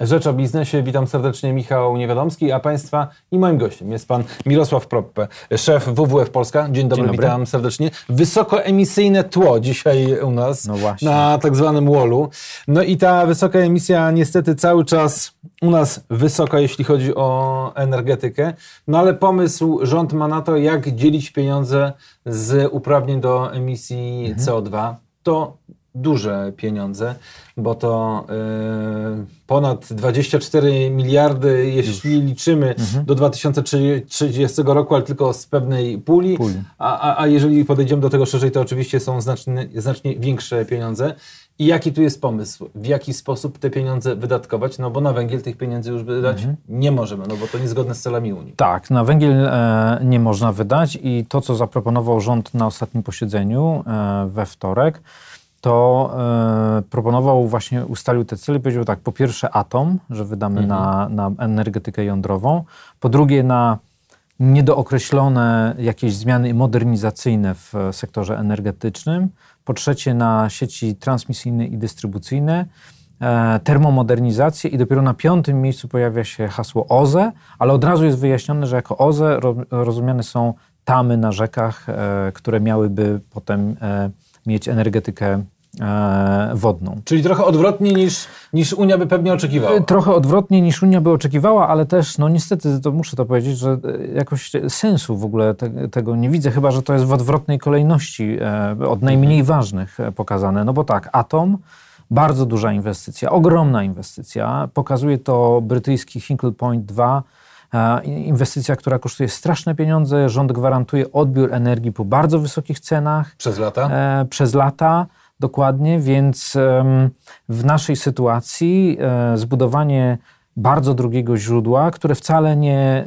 Rzecz o biznesie. Witam serdecznie Michał Niewiadomski, a Państwa i moim gościem jest Pan Mirosław Proppe, szef WWF Polska. Dzień dobry, Dzień dobry. witam serdecznie. Wysokoemisyjne tło dzisiaj u nas No na tak zwanym wallu. No i ta wysoka emisja niestety cały czas u nas wysoka, jeśli chodzi o energetykę. No ale pomysł rząd ma na to, jak dzielić pieniądze z uprawnień do emisji Mhm. CO2. To duże pieniądze, bo to yy, ponad 24 miliardy, jeśli liczymy Mhm. do 2030 roku, ale tylko z pewnej puli. Puli. A, a, a jeżeli podejdziemy do tego szerzej, to oczywiście są znacznie, znacznie większe pieniądze. I jaki tu jest pomysł? W jaki sposób te pieniądze wydatkować? No bo na węgiel tych pieniędzy już wydać Mhm. nie możemy, no bo to niezgodne z celami Unii. Tak, na węgiel e, nie można wydać i to, co zaproponował rząd na ostatnim posiedzeniu e, we wtorek, to e, proponował właśnie, ustalił te cele i powiedział tak, po pierwsze atom, że wydamy na, na energetykę jądrową, po drugie na niedookreślone jakieś zmiany modernizacyjne w e, sektorze energetycznym, po trzecie na sieci transmisyjne i dystrybucyjne, e, termomodernizację i dopiero na piątym miejscu pojawia się hasło OZE, ale od razu jest wyjaśnione, że jako OZE ro, rozumiane są tamy na rzekach, e, które miałyby potem e, mieć energetykę e, wodną. Czyli trochę odwrotnie niż, niż Unia by pewnie oczekiwała. Trochę odwrotnie niż Unia by oczekiwała, ale też, no niestety, to muszę to powiedzieć, że e, jakoś sensu w ogóle te, tego nie widzę, chyba że to jest w odwrotnej kolejności, e, od najmniej ważnych e, pokazane. No bo tak, atom, bardzo duża inwestycja, ogromna inwestycja. Pokazuje to brytyjski Hinkley Point 2. Inwestycja, która kosztuje straszne pieniądze. Rząd gwarantuje odbiór energii po bardzo wysokich cenach Przez lata. e, przez lata, dokładnie, więc w naszej sytuacji e, zbudowanie bardzo drugiego źródła, które wcale nie,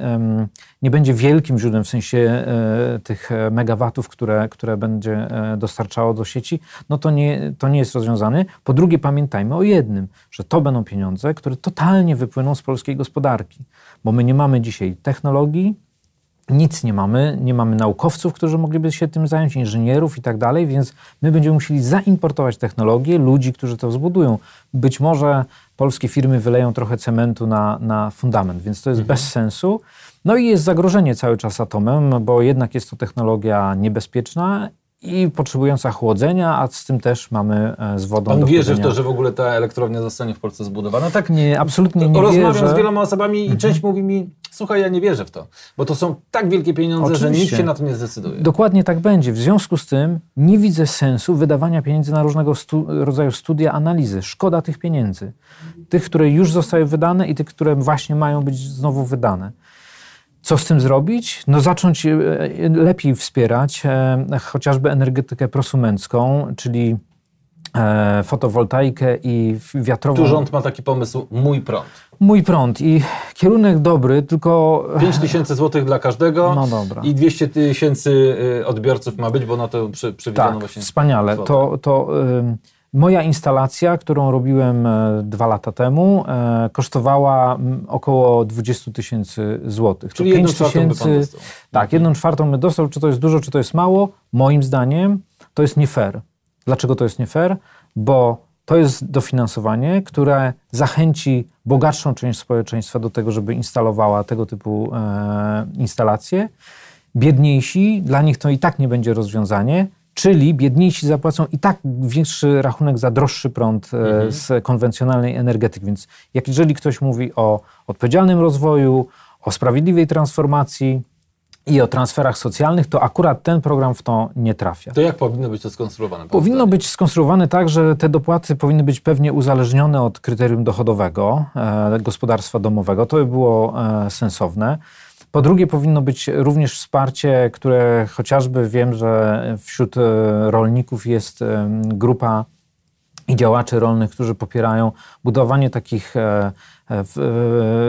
nie będzie wielkim źródłem w sensie e, tych megawatów, które, które będzie e, dostarczało do sieci, no to nie, to nie jest rozwiązane. Po drugie, pamiętajmy o jednym, że to będą pieniądze, które totalnie wypłyną z polskiej gospodarki, bo my nie mamy dzisiaj technologii, nic nie mamy, nie mamy naukowców, którzy mogliby się tym zająć, inżynierów i tak dalej, więc my będziemy musieli zaimportować technologię, ludzi, którzy to zbudują. Być może polskie firmy wyleją trochę cementu na, na fundament, więc to jest bez sensu. No i jest zagrożenie cały czas atomem, bo jednak jest to technologia niebezpieczna i potrzebująca chłodzenia, a z tym też mamy e, z wodą Pan do wierzy w to, że w ogóle ta elektrownia zostanie w Polsce zbudowana? Tak Nie, absolutnie nie Rozmawiam wierzę. z wieloma osobami i część mówi mi, słuchaj, ja nie wierzę w to, bo to są tak wielkie pieniądze, że nikt Oczywiście. się na to nie zdecyduje. Dokładnie tak będzie. W związku z tym nie widzę sensu wydawania pieniędzy na różnego stu rodzaju studia, analizy. Szkoda tych pieniędzy. Tych, które już zostały wydane i tych, które właśnie mają być znowu wydane. Co z tym zrobić? No zacząć e, lepiej wspierać e, chociażby energetykę prosumencką, czyli e, fotowoltaikę i wiatrową. Tu rząd ma taki pomysł, mój prąd. Mój prąd i kierunek dobry, tylko 5 tysięcy złotych dla każdego No dobra. i 200 tysięcy y, odbiorców ma być, bo na to przy, przewidziano Tak, właśnie wspaniale. kwotę. To, to ym, moja instalacja, którą robiłem e, dwa lata temu, e, kosztowała około 20 tysięcy złotych. Czyli jedną 5 czwartą by pan dostał. Tak, jedną czwartą by dostał. Czy to jest dużo, czy to jest mało? Moim zdaniem to jest nie fair. Dlaczego to jest nie fair? Bo to jest dofinansowanie, które zachęci bogatszą część społeczeństwa do tego, żeby instalowała tego typu e, instalacje. Biedniejsi, dla nich to i tak nie będzie rozwiązanie, czyli biedniejsi zapłacą i tak większy rachunek za droższy prąd e, z konwencjonalnej energetyki. Więc jak jeżeli ktoś mówi o odpowiedzialnym rozwoju, o sprawiedliwej transformacji i o transferach socjalnych, to akurat ten program w to nie trafia. To jak powinno być to skonstruowane? Powinno zdaniem? być skonstruowane tak, że te dopłaty powinny być pewnie uzależnione od kryterium dochodowego e, gospodarstwa domowego. To by było e, sensowne. Po drugie, powinno być również wsparcie, które chociażby wiem, że wśród e, rolników jest e, grupa i działaczy rolnych, którzy popierają budowanie takich e, w,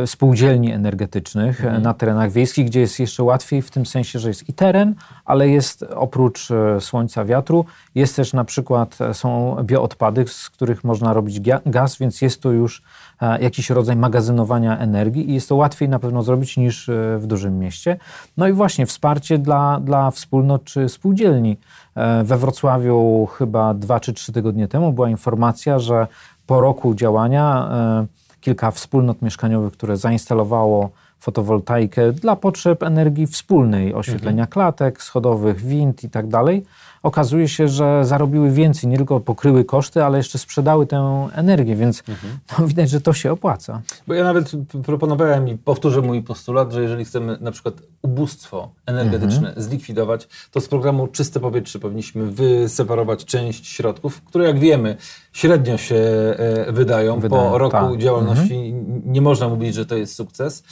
e, spółdzielni energetycznych e, na terenach wiejskich, gdzie jest jeszcze łatwiej w tym sensie, że jest i teren, ale jest oprócz e, słońca, wiatru, jest też na przykład e, są bioodpady, z których można robić gaz, więc jest to już jakiś rodzaj magazynowania energii i jest to łatwiej na pewno zrobić niż w dużym mieście. No i właśnie wsparcie dla, dla wspólnot czy spółdzielni. We Wrocławiu chyba dwa czy trzy tygodnie temu była informacja, że po roku działania, kilka wspólnot mieszkaniowych, które zainstalowało fotowoltaikę dla potrzeb energii wspólnej, oświetlenia mhm. klatek schodowych, wind i tak dalej, okazuje się, że zarobiły więcej, nie tylko pokryły koszty, ale jeszcze sprzedały tę energię, więc mhm. no, widać, że to się opłaca. Bo ja nawet proponowałem i powtórzę mój postulat, że jeżeli chcemy na przykład ubóstwo energetyczne mhm. zlikwidować, to z programu Czyste Powietrze powinniśmy wyseparować część środków, które jak wiemy średnio się e, wydają. wydają po roku tak. działalności mhm. nie można mówić, że to jest sukces.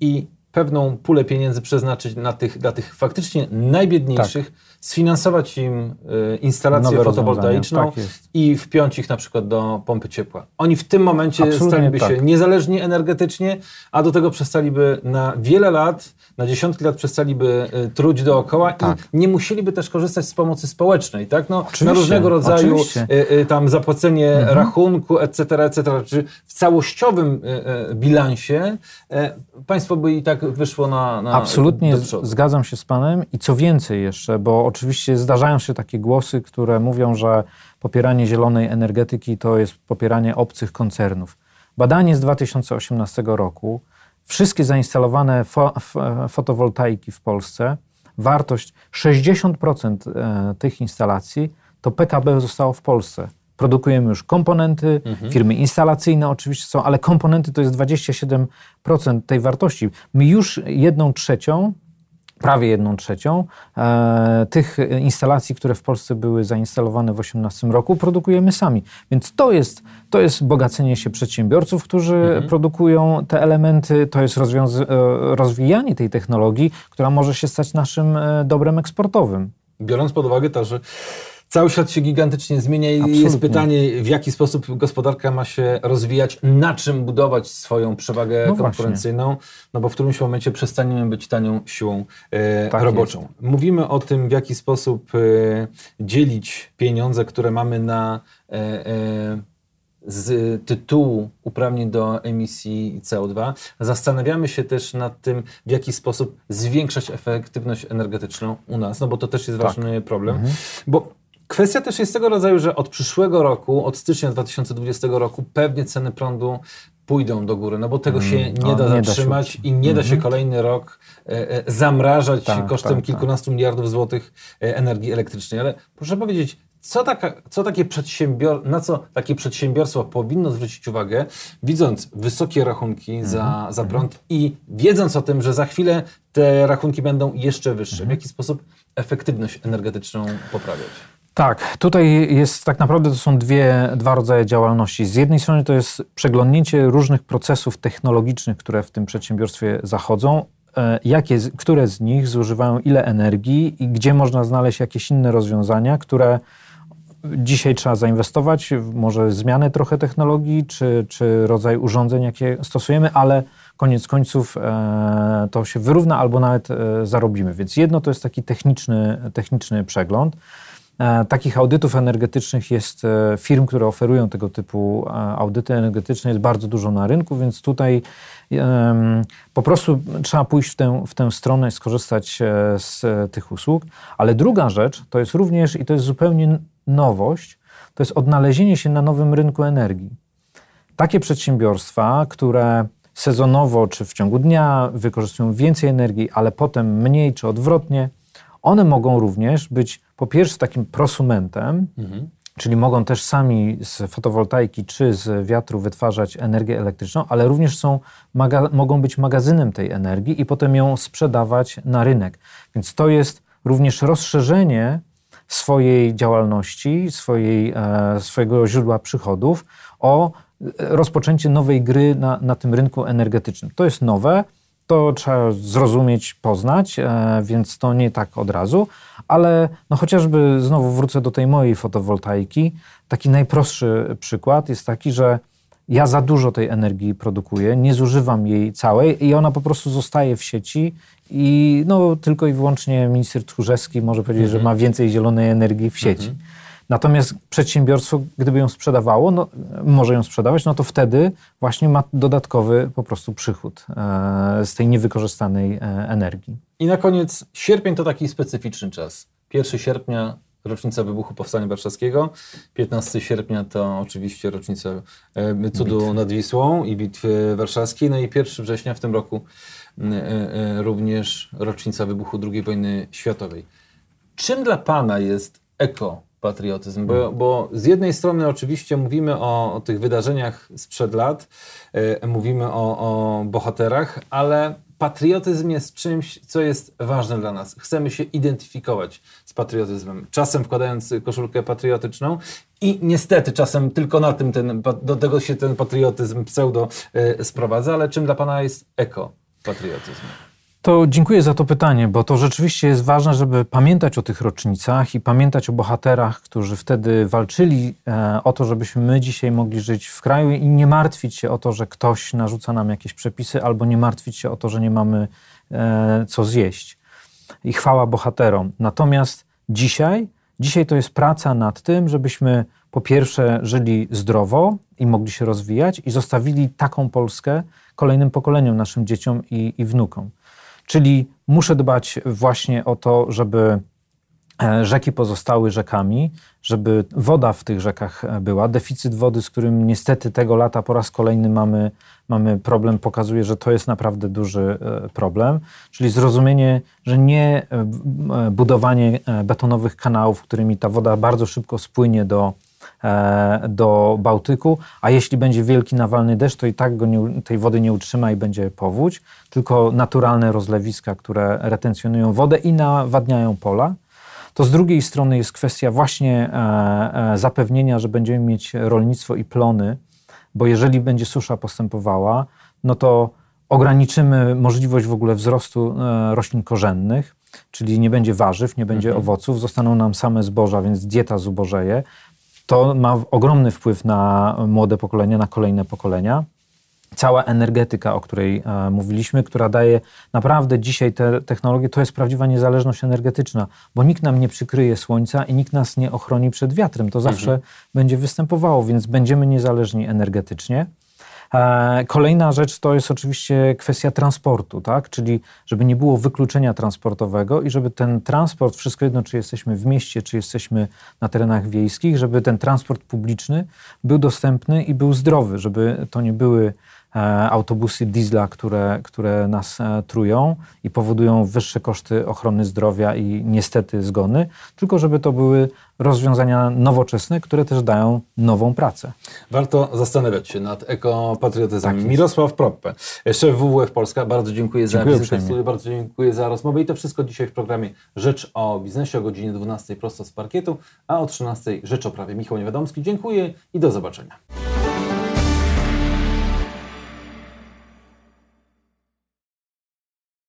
I pewną pulę pieniędzy przeznaczyć na tych, dla tych faktycznie najbiedniejszych, tak sfinansować im y, instalację Nowe fotowoltaiczną tak i wpiąć ich na przykład do pompy ciepła. Oni w tym momencie Absolutnie staliby tak. się niezależni energetycznie, a do tego przestaliby na wiele lat, na dziesiątki lat przestaliby y, truć dookoła tak. i nie musieliby też korzystać z pomocy społecznej, tak? No, na różnego rodzaju y, tam zapłacenie mhm. rachunku, etc., etc., czy w całościowym bilansie państwo by i tak wyszło na, na Absolutnie zgadzam się z panem i co więcej jeszcze, bo oczywiście zdarzają się takie głosy, które mówią, że popieranie zielonej energetyki to jest popieranie obcych koncernów. Badanie z 2018 roku, wszystkie zainstalowane fo fotowoltaiki w Polsce, wartość 60% e, tych instalacji to PKB zostało w Polsce. Produkujemy już komponenty, mhm. firmy instalacyjne oczywiście są, ale komponenty to jest 27% tej wartości. My już jedną trzecią prawie jedną trzecią e, tych instalacji, które w Polsce były zainstalowane w 2018 roku, produkujemy sami. Więc to jest, to jest bogacenie się przedsiębiorców, którzy mhm. produkują te elementy, to jest e, rozwijanie tej technologii, która może się stać naszym e, dobrem eksportowym. Biorąc pod uwagę to, że Cały świat się gigantycznie zmienia i Absolutnie. jest pytanie, w jaki sposób gospodarka ma się rozwijać, na czym budować swoją przewagę no konkurencyjną, właśnie. no bo w którymś momencie przestaniemy być tanią siłą e, tak roboczą. Jest. Mówimy o tym, w jaki sposób e, dzielić pieniądze, które mamy na e, e z tytułu uprawnień do emisji CO2. Zastanawiamy się też nad tym, w jaki sposób zwiększać efektywność energetyczną u nas, no bo to też jest tak. ważny problem. Mhm. Bo Kwestia też jest tego rodzaju, że od przyszłego roku, od stycznia 2020 roku, pewnie ceny prądu pójdą do góry, no bo tego się mm, nie da nie zatrzymać da i nie mm da się mhm. kolejny rok e, e, zamrażać tak, kosztem tak, kilkunastu tak. miliardów złotych e, energii elektrycznej. Ale proszę powiedzieć, co, taka, co takie przedsiębior na co takie przedsiębiorstwo powinno zwrócić uwagę, widząc wysokie rachunki mm -hmm. za, mhm. za prąd i wiedząc o tym, że za chwilę te rachunki będą jeszcze wyższe? W mhm. jaki sposób efektywność energetyczną poprawiać? Tak, tutaj jest tak naprawdę to są dwie, dwa rodzaje działalności. Z jednej strony to jest przeglądnięcie różnych procesów technologicznych, które w tym przedsiębiorstwie zachodzą, e, jakie, które z nich zużywają ile energii i gdzie można znaleźć jakieś inne rozwiązania, które dzisiaj trzeba zainwestować, może zmianę trochę technologii, czy, czy rodzaj urządzeń, jakie stosujemy, ale koniec końców e, to się wyrówna albo nawet e, zarobimy. Więc jedno to jest taki techniczny, techniczny przegląd. E, takich audytów energetycznych jest e, firm, które oferują tego typu e, audyty energetyczne, jest bardzo dużo na rynku, więc tutaj po prostu trzeba pójść w tę, w tę stronę skorzystać z tych usług. Ale druga rzecz to jest również, i to jest zupełnie nowość, to jest odnalezienie się na nowym rynku energii. Takie przedsiębiorstwa, które sezonowo czy w ciągu dnia wykorzystują więcej energii, ale potem mniej czy odwrotnie, one mogą również być po pierwsze takim prosumentem, mhm. czyli mogą też sami z fotowoltaiki czy z wiatru wytwarzać energię elektryczną, ale również są, mogą być magazynem tej energii i potem ją sprzedawać na rynek. Więc to jest również rozszerzenie swojej działalności, swojej, e, swojego źródła przychodów o e, rozpoczęcie nowej gry na, na tym rynku energetycznym. To jest nowe, to trzeba zrozumieć, poznać, e, więc to nie tak od razu, ale no chociażby znowu wrócę do tej mojej fotowoltaiki. Taki najprostszy przykład jest taki, że ja za dużo tej energii produkuję, nie zużywam jej całej i ona po prostu zostaje w sieci i no, tylko i wyłącznie minister Tchórzewski może powiedzieć, mhm. że ma więcej zielonej energii w sieci. Mhm. Natomiast przedsiębiorstwo, gdyby ją sprzedawało, no, może ją sprzedawać, no to wtedy właśnie ma dodatkowy po prostu przychód e, z tej niewykorzystanej e, energii. I na koniec, sierpień to taki specyficzny czas. 1 sierpnia rocznica wybuchu Powstania Warszawskiego. 15 sierpnia to oczywiście rocznica e, cudu Bitwy. nad Wisłą i Bitwy Warszawskiej. No i 1 września w tym roku również rocznica wybuchu II wojny światowej. Czym dla Pana jest ekopatriotyzm? Bo, bo z jednej strony oczywiście mówimy o, o tych wydarzeniach sprzed lat, mówimy o, o bohaterach, ale patriotyzm jest czymś, co jest ważne dla nas. Chcemy się identyfikować z patriotyzmem. Czasem wkładając koszulkę patriotyczną i niestety czasem tylko na tym ten, do tego się ten patriotyzm pseudo y, sprowadza, ale czym dla Pana jest eko-patriotyzm? To dziękuję za to pytanie, bo to rzeczywiście jest ważne, żeby pamiętać o tych rocznicach i pamiętać o bohaterach, którzy wtedy walczyli e, o to, żebyśmy my dzisiaj mogli żyć w kraju i nie martwić się o to, że ktoś narzuca nam jakieś przepisy, albo nie martwić się o to, że nie mamy e, co zjeść. I chwała bohaterom. Natomiast dzisiaj, dzisiaj to jest praca nad tym, żebyśmy po pierwsze żyli zdrowo i mogli się rozwijać i zostawili taką Polskę kolejnym pokoleniom, naszym dzieciom i, i wnukom. Czyli muszę dbać właśnie o to, żeby e, rzeki pozostały rzekami, żeby woda w tych rzekach e, była. Deficyt wody, z którym niestety tego lata po raz kolejny mamy, mamy problem, pokazuje, że to jest naprawdę duży e, problem. Czyli zrozumienie, że nie budowanie betonowych kanałów, którymi ta woda bardzo szybko spłynie do, do Bałtyku, a jeśli będzie wielki nawalny deszcz, to i tak go nie, tej wody nie utrzyma i będzie powódź, tylko naturalne rozlewiska, które retencjonują wodę i nawadniają pola. To z drugiej strony jest kwestia właśnie e, e, zapewnienia, że będziemy mieć rolnictwo i plony, bo jeżeli będzie susza postępowała, no to ograniczymy możliwość w ogóle wzrostu roślin korzennych, czyli nie będzie warzyw, nie będzie mhm. owoców, zostaną nam same zboża, więc dieta zubożeje to ma ogromny wpływ na młode pokolenia, na kolejne pokolenia. Cała energetyka, o której e, mówiliśmy, która daje naprawdę dzisiaj te technologie, to jest prawdziwa niezależność energetyczna, bo nikt nam nie przykryje słońca i nikt nas nie ochroni przed wiatrem. To zawsze mhm. będzie występowało, więc będziemy niezależni energetycznie. E, kolejna rzecz to jest oczywiście kwestia transportu, tak? czyli żeby nie było wykluczenia transportowego i żeby ten transport, wszystko jedno, czy jesteśmy w mieście, czy jesteśmy na terenach wiejskich, żeby ten transport publiczny był dostępny i był zdrowy, żeby to nie były autobusy diesla, które, które nas e, trują i powodują wyższe koszty ochrony zdrowia i niestety zgony, tylko żeby to były rozwiązania nowoczesne, które też dają nową pracę. Warto zastanawiać się nad ekopatriotyzmem. Tak Mirosław Proppe, szef WWF Polska, bardzo dziękuję, dziękuję za wizytę bardzo dziękuję za rozmowę i to wszystko dzisiaj w programie Rzecz o biznesie o godzinie 12 prosto z parkietu, a o 13 Rzecz o prawie. Michał Niewiadomski, dziękuję i do zobaczenia.